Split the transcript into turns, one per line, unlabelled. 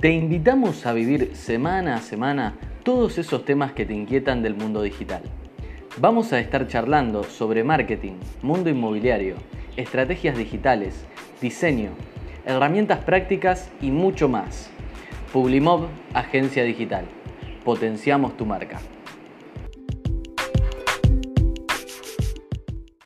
Te invitamos a vivir semana a semana todos esos temas que te inquietan del mundo digital. Vamos a estar charlando sobre marketing, mundo inmobiliario, estrategias digitales, diseño, herramientas prácticas y mucho más. Publimob, agencia digital. Potenciamos tu marca.